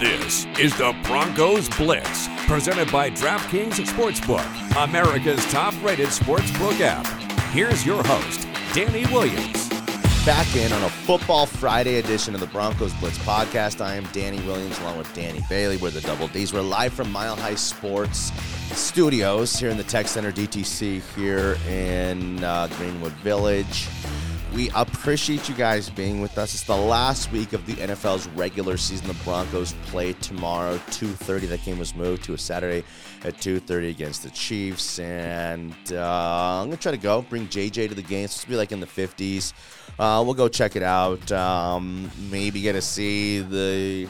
This is the Broncos Blitz, presented by DraftKings Sportsbook, America's top rated sportsbook app. Here's your host, Danny Williams. Back in on a Football Friday edition of the Broncos Blitz podcast. I am Danny Williams along with Danny Bailey. We're the Double Ds. We're live from Mile High Sports Studios here in the Tech Center DTC here in uh, Greenwood Village. We appreciate you guys being with us. It's the last week of the NFL's regular season. The Broncos play tomorrow, 2.30. That game was moved to a Saturday at 2.30 against the Chiefs. And uh, I'm going to try to go, bring JJ to the game. It's supposed to be like in the 50s. Uh, we'll go check it out. Um, maybe get to see the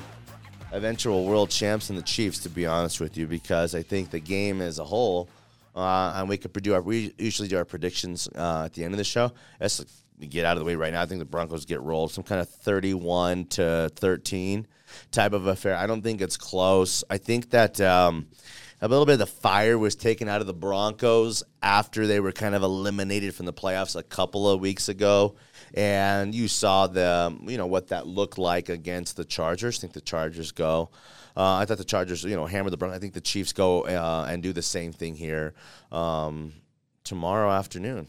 eventual world champs and the Chiefs, to be honest with you, because I think the game as a whole, uh, and we could do our, we usually do our predictions uh, at the end of the show. That's get out of the way right now. I think the Broncos get rolled, some kind of 31 to 13 type of affair. I don't think it's close. I think that um, a little bit of the fire was taken out of the Broncos after they were kind of eliminated from the playoffs a couple of weeks ago. And you saw the, you know, what that looked like against the Chargers. I think the Chargers go. Uh, I thought the Chargers, you know, hammer the Broncos. I think the Chiefs go uh, and do the same thing here um, tomorrow afternoon.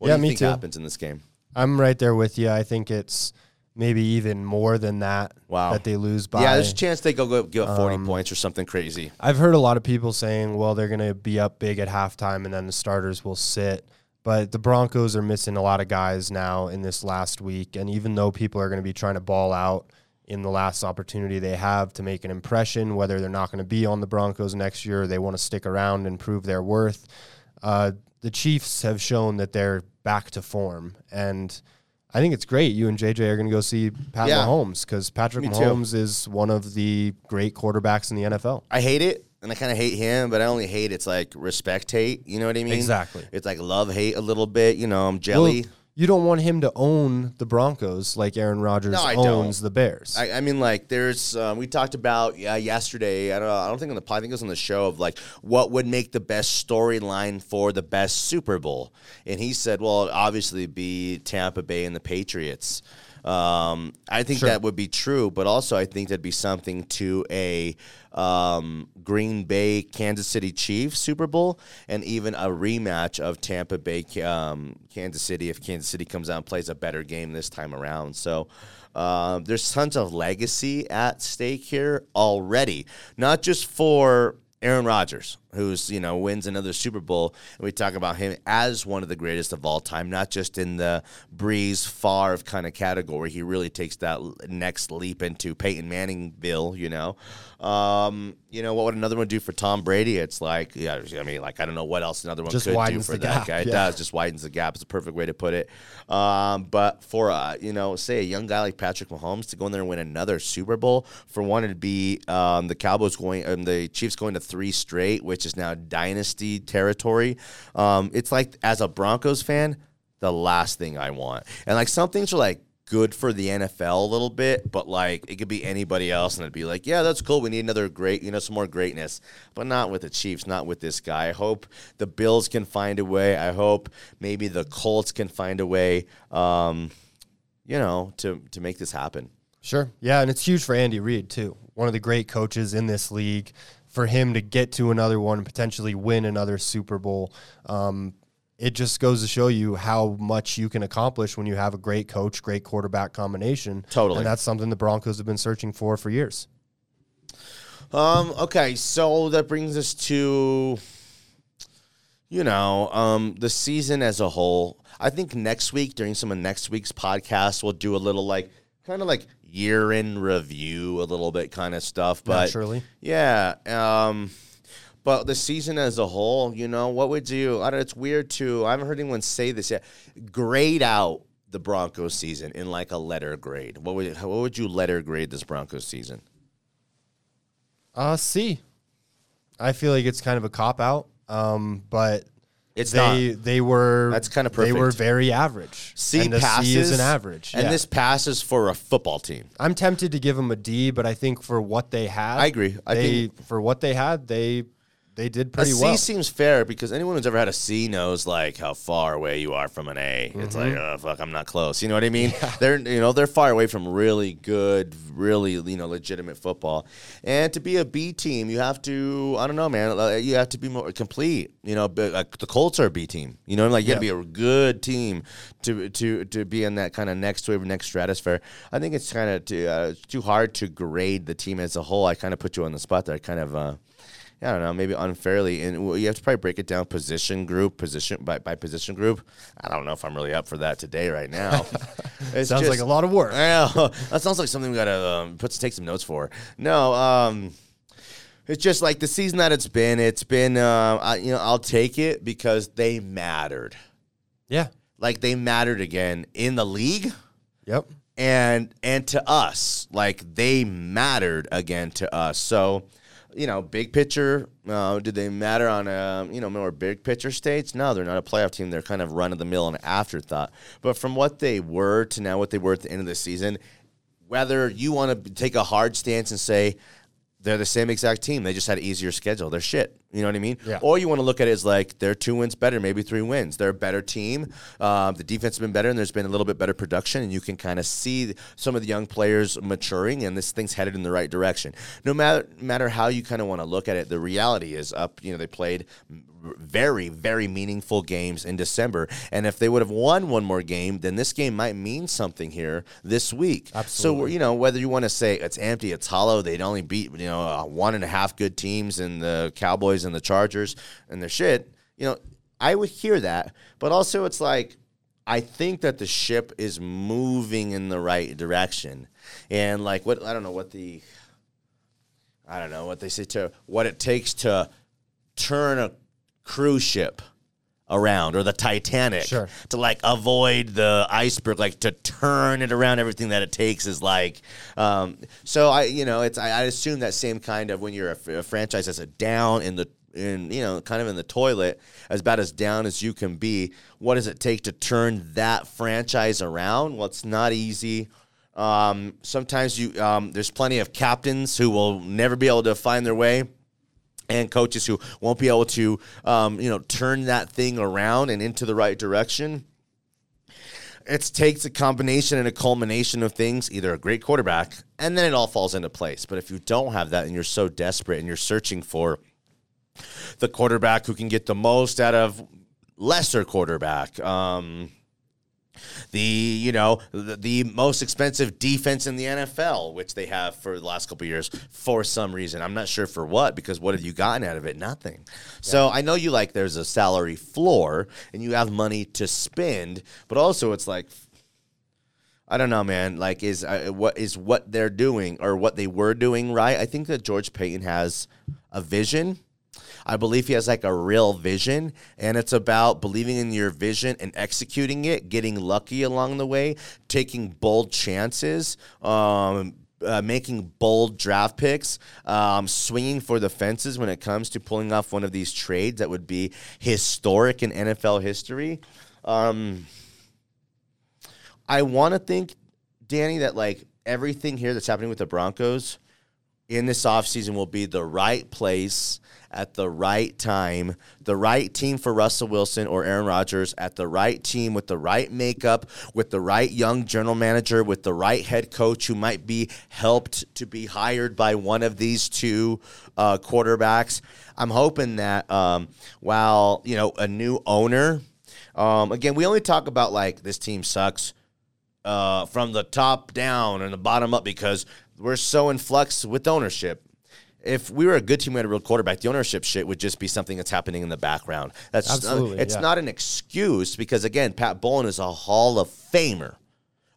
What Yeah, do you me think too. happens in this game? I'm right there with you. I think it's maybe even more than that Wow. that they lose by. Yeah, there's a chance they go, go give up 40 Um, points or something crazy. I've heard a lot of people saying, well, they're going to be up big at halftime and then the starters will sit. But the Broncos are missing a lot of guys now in this last week. And even though people are going to be trying to ball out in the last opportunity they have to make an impression, whether they're not going to be on the Broncos next year or they want to stick around and prove their worth, uh, the Chiefs have shown that they're back to form. And I think it's great. You and JJ are going to go see Pat Yeah. Mahomes because Patrick Me too. Mahomes is one of the great quarterbacks in the NFL. I hate it, and I kind of hate him, but I only hate it's like respect hate. You know what I mean? Exactly. It's like love hate a little bit. You know, I'm jelly. Well, you don't want him to own the Broncos like Aaron Rodgers No, owns don't. the Bears. I, I mean, like, there's um, we talked about uh, yesterday. I don't know. I don't think on the pod. I think it was on the show of like what would make the best storyline for the best Super Bowl, and he said, well, it'd obviously be Tampa Bay and the Patriots. Um, I think Sure. that would be true, but also I think that'd be something to a um, Green Bay Kansas City Chiefs Super Bowl, and even a rematch of Tampa Bay um, Kansas City if Kansas City comes out and plays a better game this time around. So. Um, there's tons of legacy at stake here already, not just for Aaron Rodgers, who's you know wins another Super Bowl, and we talk about him as one of the greatest of all time, not just in the Brees Favre kind of category. He really takes that next leap into Peyton Manningville. You know, um, you know what would another one do for Tom Brady? It's like, yeah, I mean, like I don't know what else another one Just could do for the that gap, guy. It yeah. does just widens the gap. It's a perfect way to put it. Um, but for uh, you know, say a young guy like Patrick Mahomes to go in there and win another Super Bowl, for one, it'd be um, the Cowboys going, um, the Chiefs going to three straight, which is now dynasty territory. Um, it's like as a Broncos fan, the last thing I want, and like some things are like. Good for the NFL a little bit, but like it could be anybody else, and it'd be like, yeah, that's cool. We need another great, you know, some more greatness, but not with the Chiefs, not with this guy. I hope the Bills can find a way. I hope maybe the Colts can find a way, um, you know, to to make this happen. Sure. Yeah, and it's huge for Andy Reid too. One of the great coaches in this league. For him to get to another one, and potentially win another Super Bowl, um, it just goes to show you how much you can accomplish when you have a great coach, great quarterback combination. Totally. and that's something the Broncos have been searching for for years. Um, okay, so that brings us to, you know, um, the season as a whole. I think next week, during some of next week's podcast, we'll do a little like kind of like year in review, a little bit kind of stuff. But Naturally. yeah. Um, but the season as a whole, you know, what would you? I don't. It's weird too. I haven't heard anyone say this yet. Grade out the Broncos season in like a letter grade. What would what would you letter grade this Broncos season? Uh, C. I feel like it's kind of a cop out, um, but It's they not. they were That's kinda perfect. They were very average. C and passes C is an average, and yeah. this passes for a football team. I'm tempted to give them a D, but I think for what they had, I agree. I they think- for what they had, they they did A pretty C well. seems fair because anyone who's ever had a C knows like how far away you are from an A. It's like, Mm-hmm. oh fuck, I'm not close. You know what I mean? They're you know they're far away from really good, really you know legitimate football. And to be a B team, you have to I don't know, man. You have to be more complete. You know, but, like, the Colts are a B team. You know, I'm like you got to be a good team to to to be in that kind of next wave, next stratosphere. I think it's kind of too, uh, too hard to grade the team as a whole. I kind of put you on the spot there. I kind of. Uh, I don't know, maybe unfairly, and you have to probably break it down position group, position by, by position group. I don't know if I'm really up for that today, right now. it Sounds like a lot of work. I know. that sounds like something we gotta um, put take some notes for. No, um, it's just like the season that it's been. It's been, uh, I, you know, I'll take it because they mattered. Yeah. Like they mattered again in the league Yep. and and to us like they mattered again to us so you know big picture uh, did they matter on a you know more big picture states no they're not a playoff team they're kind of run of the mill and afterthought but from what they were to now what they were at the end of the season whether you want to take a hard stance and say they're the same exact team. They just had an easier schedule. They're shit. You know what I mean? Yeah. Or you want to look at it as like they're two wins better, maybe three wins. They're a better team. Uh, the defense has been better, and there's been a little bit better production, and you can kind of see some of the young players maturing, and this thing's headed in the right direction. No matter matter how you kind of want to look at it, the reality is up. You know, they played very, very meaningful games in December, and if they would have won one more game, then this game might mean something here this week. Absolutely. So you know, whether you want to say it's empty, it's hollow, they'd only beat, you know, one and a half good teams and the Cowboys and the Chargers and their shit, you know, I would hear that. But also, it's like, I think that the ship is moving in the right direction. And like, what, I don't know what the, I don't know what they say to, what it takes to turn a cruise ship around or the Titanic Sure. to like avoid the iceberg, like to turn it around. Everything that it takes is like, um, so I, you know, it's I, I assume that same kind of when you're a, a franchise that's a down in the in you know kind of in the toilet as bad as down as you can be what does it take to turn that franchise around well it's not easy um, sometimes you um, there's plenty of captains who will never be able to find their way and coaches who won't be able to, um, you know, turn that thing around and into the right direction. It takes a combination and a culmination of things, either a great quarterback, and then it all falls into place. But if you don't have that and you're so desperate and you're searching for the quarterback who can get the most out of lesser quarterback, um, the you know the, the most expensive defense in the NFL, which they have for the last couple of years for some reason. I'm not sure for what because what have you gotten out of it? Nothing. So I know you like there's a salary floor and you have money to spend, but also it's like I don't know, man. Like, is uh, what is what they're doing or what they were doing right? I think that George Paton has a vision. I believe he has like a real vision, and it's about believing in your vision and executing it, getting lucky along the way, taking bold chances, um, uh, making bold draft picks, um, swinging for the fences when it comes to pulling off one of these trades that would be historic in NFL history. Um, I want to think, Danny, that like everything here that's happening with the Broncos in this offseason will be the right place at the right time, the right team for Russell Wilson or Aaron Rodgers, at the right team with the right makeup, with the right young general manager, with the right head coach who might be helped to be hired by one of these two uh, quarterbacks. I'm hoping that um, while, you know, a new owner, um, again, we only talk about like this team sucks uh, from the top down and the bottom up because we're so in flux with ownership. If we were a good team, we had a real quarterback. The ownership shit would just be something that's happening in the background. That's just- Absolutely, it's yeah. not an excuse because again, Pat Bowlen is a Hall of Famer,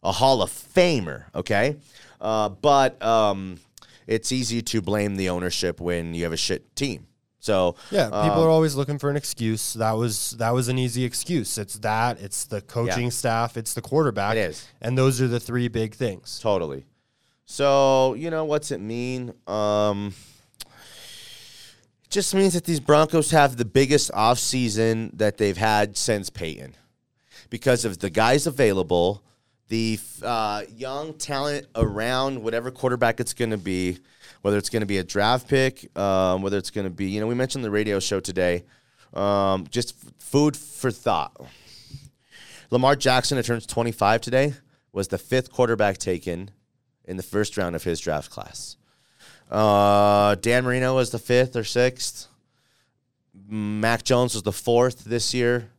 a Hall of Famer. Okay, uh, but um, it's easy to blame the ownership when you have a shit team. So Yeah, people um, are always looking for an excuse. That was that was an easy excuse. It's that, it's the coaching Yeah. staff, it's the quarterback. It is. And those are the three big things. Totally. So, you know, what's it mean? Um, just means that these Broncos have the biggest offseason that they've had since Peyton. Because of the guys available, the uh, young talent around whatever quarterback it's going to be, whether it's going to be a draft pick, um, whether it's going to be, you know, we mentioned the radio show today, um, just food for thought. Lamar Jackson, who turns 25 today, was the fifth quarterback taken in the first round of his draft class. Uh, Dan Marino was the fifth or sixth. Mac Jones was the fourth this year.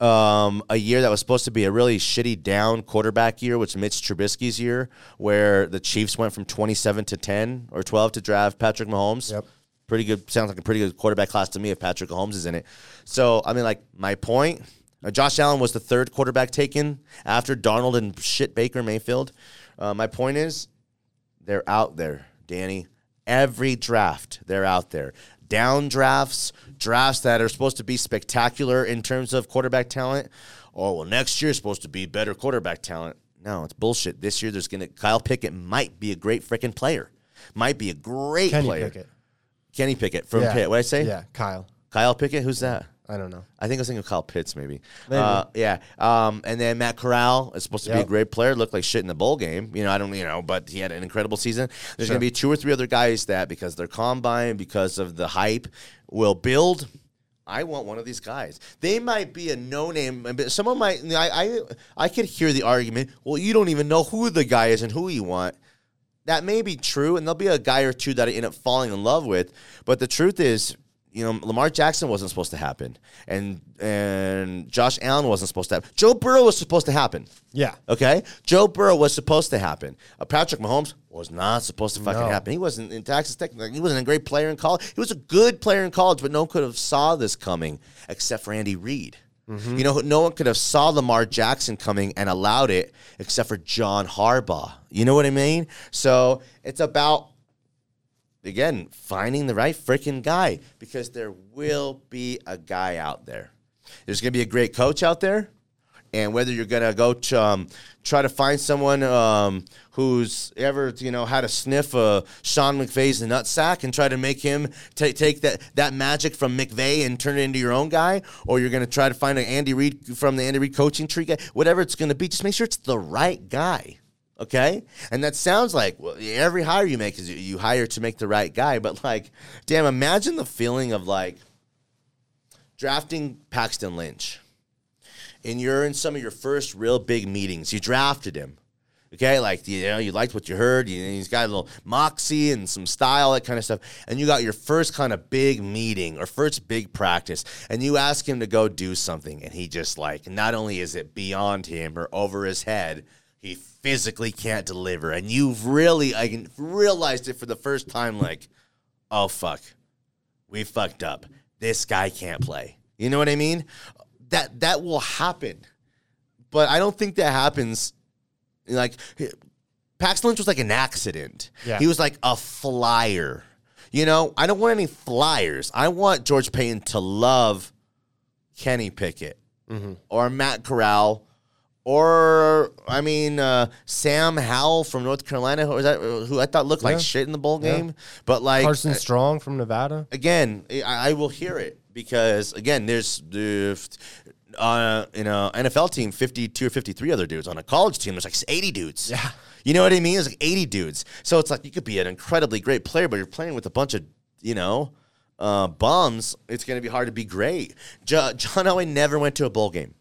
Um, a year that was supposed to be a really shitty down quarterback year, which Mitch Trubisky's year, where the Chiefs went from 27 to 10 or 12 to draft Patrick Mahomes. Yep. Pretty good. Sounds like a pretty good quarterback class to me if Patrick Mahomes is in it. So, I mean, like, my point uh, Josh Allen was the third quarterback taken after Darnold and shit Baker Mayfield. Uh, my point is, they're out there, Danny. Every draft, they're out there. Down drafts, drafts that are supposed to be spectacular in terms of quarterback talent. Oh, well, next year is supposed to be better quarterback talent. No, it's bullshit. This year, there's going to, Kyle Pickett might be a great freaking player. Might be a great Kenny player. Pickett. Kenny Pickett from Yeah. Pitt. What I say? Yeah, Kyle. Kyle Pickett? Who's that? I don't know. I think I was thinking of Kyle Pitts, maybe. Uh, yeah. Um, and then Matt Corral is supposed to be a great player. Looked like shit in the bowl game. You know, I don't, you know, but he had an incredible season. There's Sure. going to be two or three other guys that, because they're combine, because of the hype, will build. I want one of these guys. They might be a no name, but someone might. I, I, I could hear the argument. Well, you don't even know who the guy is and who you want that may be true, and there'll be a guy or two that I end up falling in love with. But the truth is, you know, Lamar Jackson wasn't supposed to happen, and and Josh Allen wasn't supposed to happen. Joe Burrow was supposed to happen. Yeah. Okay, Joe Burrow was supposed to happen. Uh, Patrick Mahomes was not supposed to fucking No. happen. He wasn't in Texas Tech. He wasn't a great player in college. He was a good player in college, but no one could have saw this coming except for Andy Reid. You know, no one could have saw Lamar Jackson coming and allowed it except for John Harbaugh. You know what I mean? So it's about again finding the right freaking guy because there will be a guy out there. There's going to be a great coach out there, and whether you're going to go to, um, try to find someone um, who's ever you know had a sniff of Sean McVay's nutsack and try to make him ta- take that that magic from McVay and turn it into your own guy, or you're going to try to find an Andy Reid from the Andy Reid coaching tree guy, whatever it's going to be, just make sure it's the right guy. Okay, and that sounds like well, every hire you make is you, you hire to make the right guy, but like, damn, imagine the feeling of like drafting Paxton Lynch, and you're in some of your first real big meetings. You drafted him, okay? Like you know, you liked what you heard. You, he's got a little moxie and some style, that kind of stuff. And you got your first kind of big meeting or first big practice, and you ask him to go do something, and he just like not only is it beyond him or over his head. He physically can't deliver, and you've really, I can realized it for the first time. Like, oh fuck, we fucked up. This guy can't play. You know what I mean? That that will happen, but I don't think that happens. Like Paxton Lynch was like an accident. Yeah. He was like a flyer. You know, I don't want any flyers. I want George Paton to love Kenny Pickett mm-hmm. or Matt Corral. Or I mean, uh, Sam Howell from North Carolina, who, that, who I thought looked like shit in the bowl Yeah. game, but like Carson Strong from Nevada. again, I, I will hear it because again, there's the uh, in a NFL team, fifty-two or fifty-three other dudes. On a college team, there's like eighty dudes. Yeah. you know what I mean? It's like eighty dudes. So it's like you could be an incredibly great player, but you're playing with a bunch of you know uh, bums. It's going to be hard to be great. Jo- John Elway never went to a bowl game.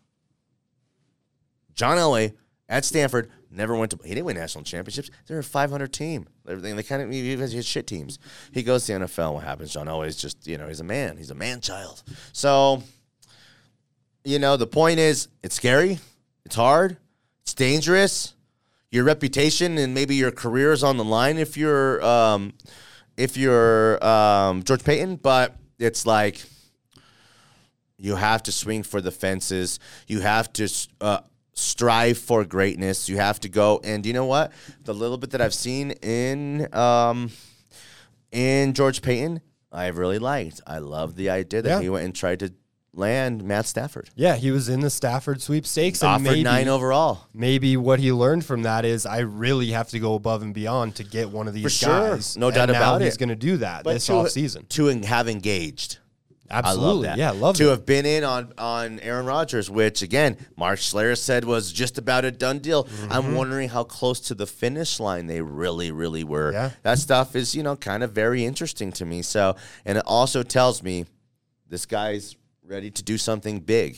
John Elway at Stanford never went to. He didn't win national championships. They're a 500 team. Everything they kind of he has his shit teams. He goes to the NFL. What happens? John Elway's just you know he's a man. He's a man child. So you know the point is it's scary. It's hard. It's dangerous. Your reputation and maybe your career is on the line if you're um, if you're um, George Paton, but it's like you have to swing for the fences. You have to uh, strive for greatness. You have to go. And you know what? The little bit that I've seen in um, in George Paton, I've really liked. I love the idea that Yeah. he went and tried to land Matt Stafford. Yeah, he was in the Stafford sweepstakes, and Offered maybe nine overall. maybe what he learned from that is I really have to go above and beyond to get one of these For sure. guys. No doubt about he's it. going to do that this to, offseason. to have engaged. Absolutely. I. Yeah, love to it. have been in on on Aaron Rodgers, which again, Mark Schler said was just about a done deal. Mm-hmm. I'm wondering how close to the finish line they really, really were. Yeah. That stuff is, you know, kind of very interesting to me. So, and it also tells me this guy's ready to do something big,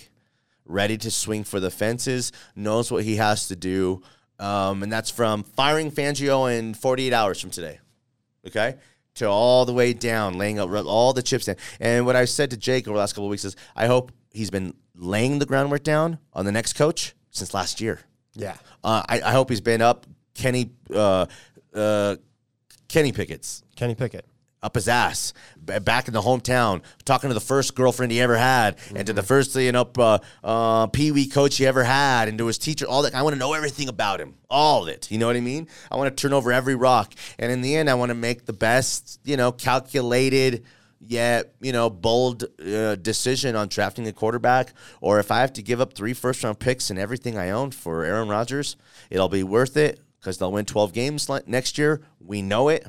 ready to swing for the fences, knows what he has to do. Um, and that's from firing Fangio in 48 hours from today. Okay? To all the way down, laying out all the chips down. And what I said to Jake over the last couple of weeks is I hope he's been laying the groundwork down on the next coach since last year. Yeah. Uh, I, I hope he's been up Kenny uh, uh, Kenny Pickett's Kenny Pickett. Up his ass b- back in the hometown, talking to the first girlfriend he ever had, and to the first you know uh, uh, pee wee coach he ever had, and to his teacher. All that I want to know everything about him, all of it. You know what I mean? I want to turn over every rock, and in the end, I want to make the best, you know, calculated. Yet, you know, bold uh, decision on drafting a quarterback, or if I have to give up three first round picks and everything I own for Aaron Rodgers, it'll be worth it because they'll win 12 games next year. We know it.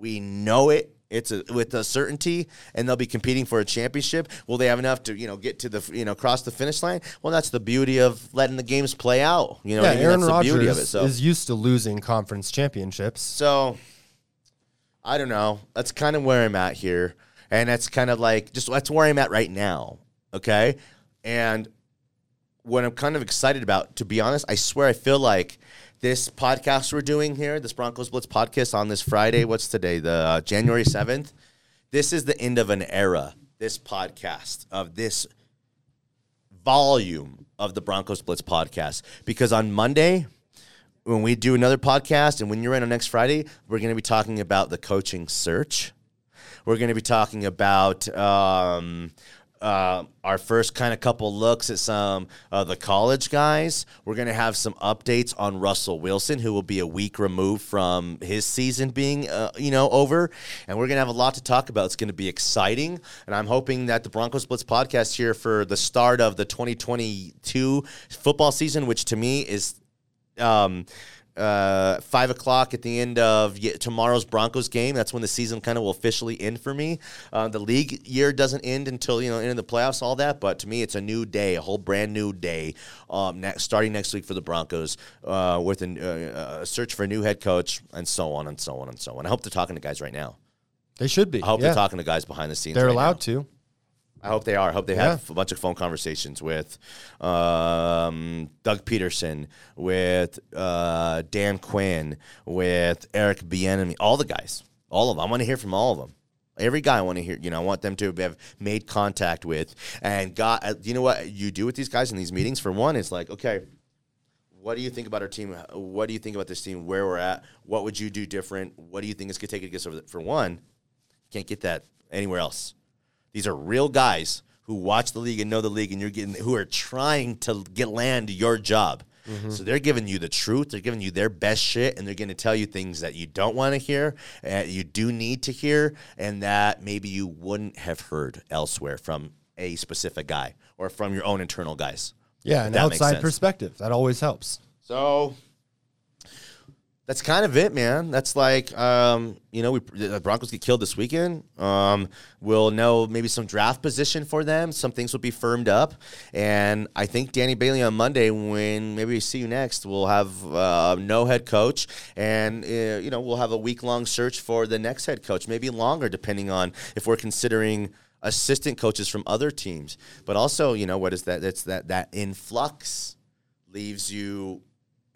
We know it. It's a, with a certainty, and they'll be competing for a championship. Will they have enough to you know get to the you know cross the finish line? Well, that's the beauty of letting the games play out. You know, Yeah, I mean? Aaron that's the beauty of it. Rodgers So, is used to losing conference championships. so I don't know. That's kind of where I'm at here, and that's kind of like just that's where I'm at right now. Okay, and what I'm kind of excited about, to be honest, I swear I feel like this podcast we're doing here, this Broncos Blitz podcast on this Friday. What's today? The uh, January seventh. This is the end of an era. This podcast of this volume of the Broncos Blitz podcast because on Monday when we do another podcast and when you're in on next Friday, we're going to be talking about the coaching search. We're going to be talking about um, uh, our first kind of couple looks at some of the college guys. We're going to have some updates on Russell Wilson, who will be a week removed from his season being, uh, you know, over. And we're going to have a lot to talk about. It's going to be exciting. And I'm hoping that the Broncos Blitz podcast here for the start of the 2022 football season, which to me is um, uh, five o'clock at the end of tomorrow's Broncos game. That's when the season kind of will officially end for me. Uh, the league year doesn't end until you know into the playoffs, all that. But to me, it's a new day, a whole brand new day. Um, next, starting next week for the Broncos uh, with an, uh, a search for a new head coach, and so on and so on and so on. I hope they're talking to guys right now. They should be. I hope yeah. they're talking to guys behind the scenes. They're right allowed now. to. I hope they are. I hope they Yeah. have a bunch of phone conversations with um, Doug Pederson, with uh, Dan Quinn, with Eric Bieniemy, all the guys, all of them. I want to hear from all of them. Every guy I want to hear, you know, I want them to have made contact with and got. uh, You know what you do with these guys in these meetings? For one, it's like, okay, what do you think about our team? What do you think about this team? Where we're at? What would you do different? What do you think is going to take it to get over? For one, can't get that anywhere else. These are real guys who watch the league and know the league, and you're getting who are trying to get land your job. So they're giving you the truth. They're giving you their best shit, and they're going to tell you things that you don't want to hear, uh, you do need to hear, and that maybe you wouldn't have heard elsewhere from a specific guy or from your own internal guys. Yeah, If an outside perspective. That always helps. So that's kind of it, man. That's like, um, you know, we the Broncos get killed this weekend. Um, we'll know maybe some draft position for them. Some things will be firmed up, and I think Danny Bailey on Monday, when maybe we see you next, we'll have uh, no head coach, and uh, you know, we'll have a week long search for the next head coach, maybe longer, depending on if we're considering assistant coaches from other teams. But also, you know, what is that? It's that that influx leaves you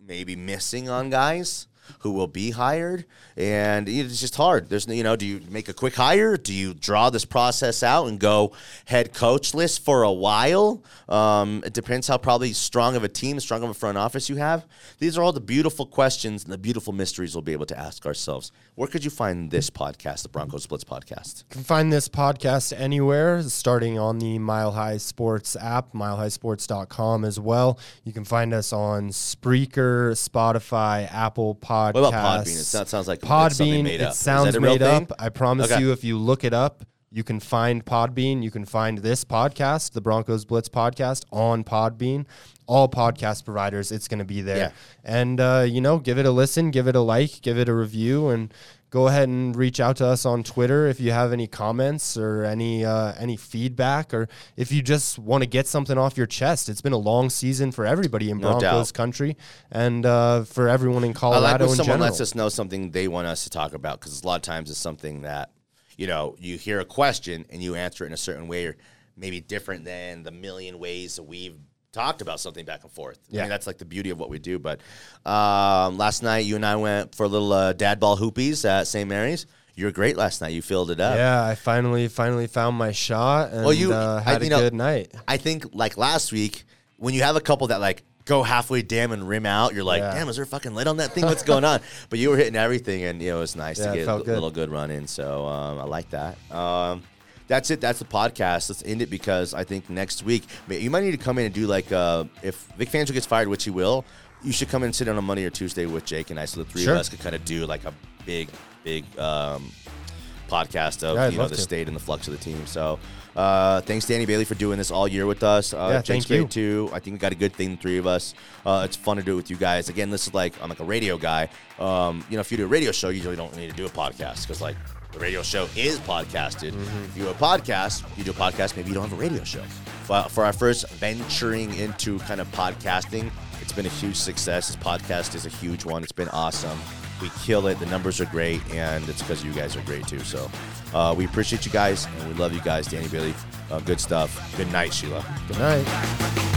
maybe missing on guys who will be hired. And it's just hard. There's you know do you make a quick hire? Do you draw this process out and go head coach list for a while? Um, it depends how probably strong of a team strong of a front office you have. These are all the beautiful questions and the beautiful mysteries we'll be able to ask ourselves. Where could you find this podcast the broncos Blitz podcast? You can find this podcast anywhere, starting on the Mile High Sports app, milehighsports.com as well. You can find us on Spreaker, Spotify, Apple Podcasts. What about Podbean? It sounds- sounds like Podbean. made it sounds that a real made thing? up. I promise Okay. you, if you look it up, you can find Podbean. You can find this podcast, the Broncos Blitz podcast, on Podbean. All podcast providers, it's going to be there. Yeah. And uh, you know, give it a listen, give it a like, give it a review, and go ahead and reach out to us on Twitter if you have any comments or any uh, any feedback, or if you just want to get something off your chest. It's been a long season for everybody in No Broncos doubt. country and uh, for everyone in Colorado. I like when someone general. lets us know something they want us to talk about because a lot of times it's something that you know you hear a question and you answer it in a certain way or maybe different than the million ways that we've talked about something back and forth. I Yeah. mean, that's like the beauty of what we do. But um, last night you and I went for a little uh, dad ball hoopies at St. Mary's. You were great last night. You filled it up. yeah, I finally finally found my shot and Well, you- uh, I- had a know- good night. I think like last week when you have a couple that like go halfway damn and rim out, you're like, Yeah. damn, is there fucking lit on that thing? What's going on? But you were hitting everything, and you know it was nice Yeah, to get a good. little good run in. So um, I like that. Um, that's it. That's the podcast. Let's end it because I think next week you might need to come in and do like uh, if Vic Fangio gets fired, which he will. You should come in and sit on a Monday or Tuesday with Jake and I, so the three Sure. of us could kind of do like a big, big um, podcast of Yeah, you know the to. state and the flux of the team. So uh, thanks Danny Bailey for doing this all year with us. Uh, Yeah, Jake's thank you. too. I think we got a good thing, the three of us. Uh, it's fun to do it with you guys. Again, this is like I'm like a radio guy. Um, you know, if you do a radio show, you usually don't need to do a podcast because like the radio show is podcasted. Mm-hmm. If you do a podcast, you do a podcast. Maybe you don't have a radio show. For, for our first venturing into kind of podcasting, it's been a huge success. This podcast is a huge one. It's been awesome. We kill it. The numbers are great, and it's because you guys are great too. So uh, we appreciate you guys, and we love you guys. Danny Bailey, uh, good stuff. Good night, Sheila. Good night.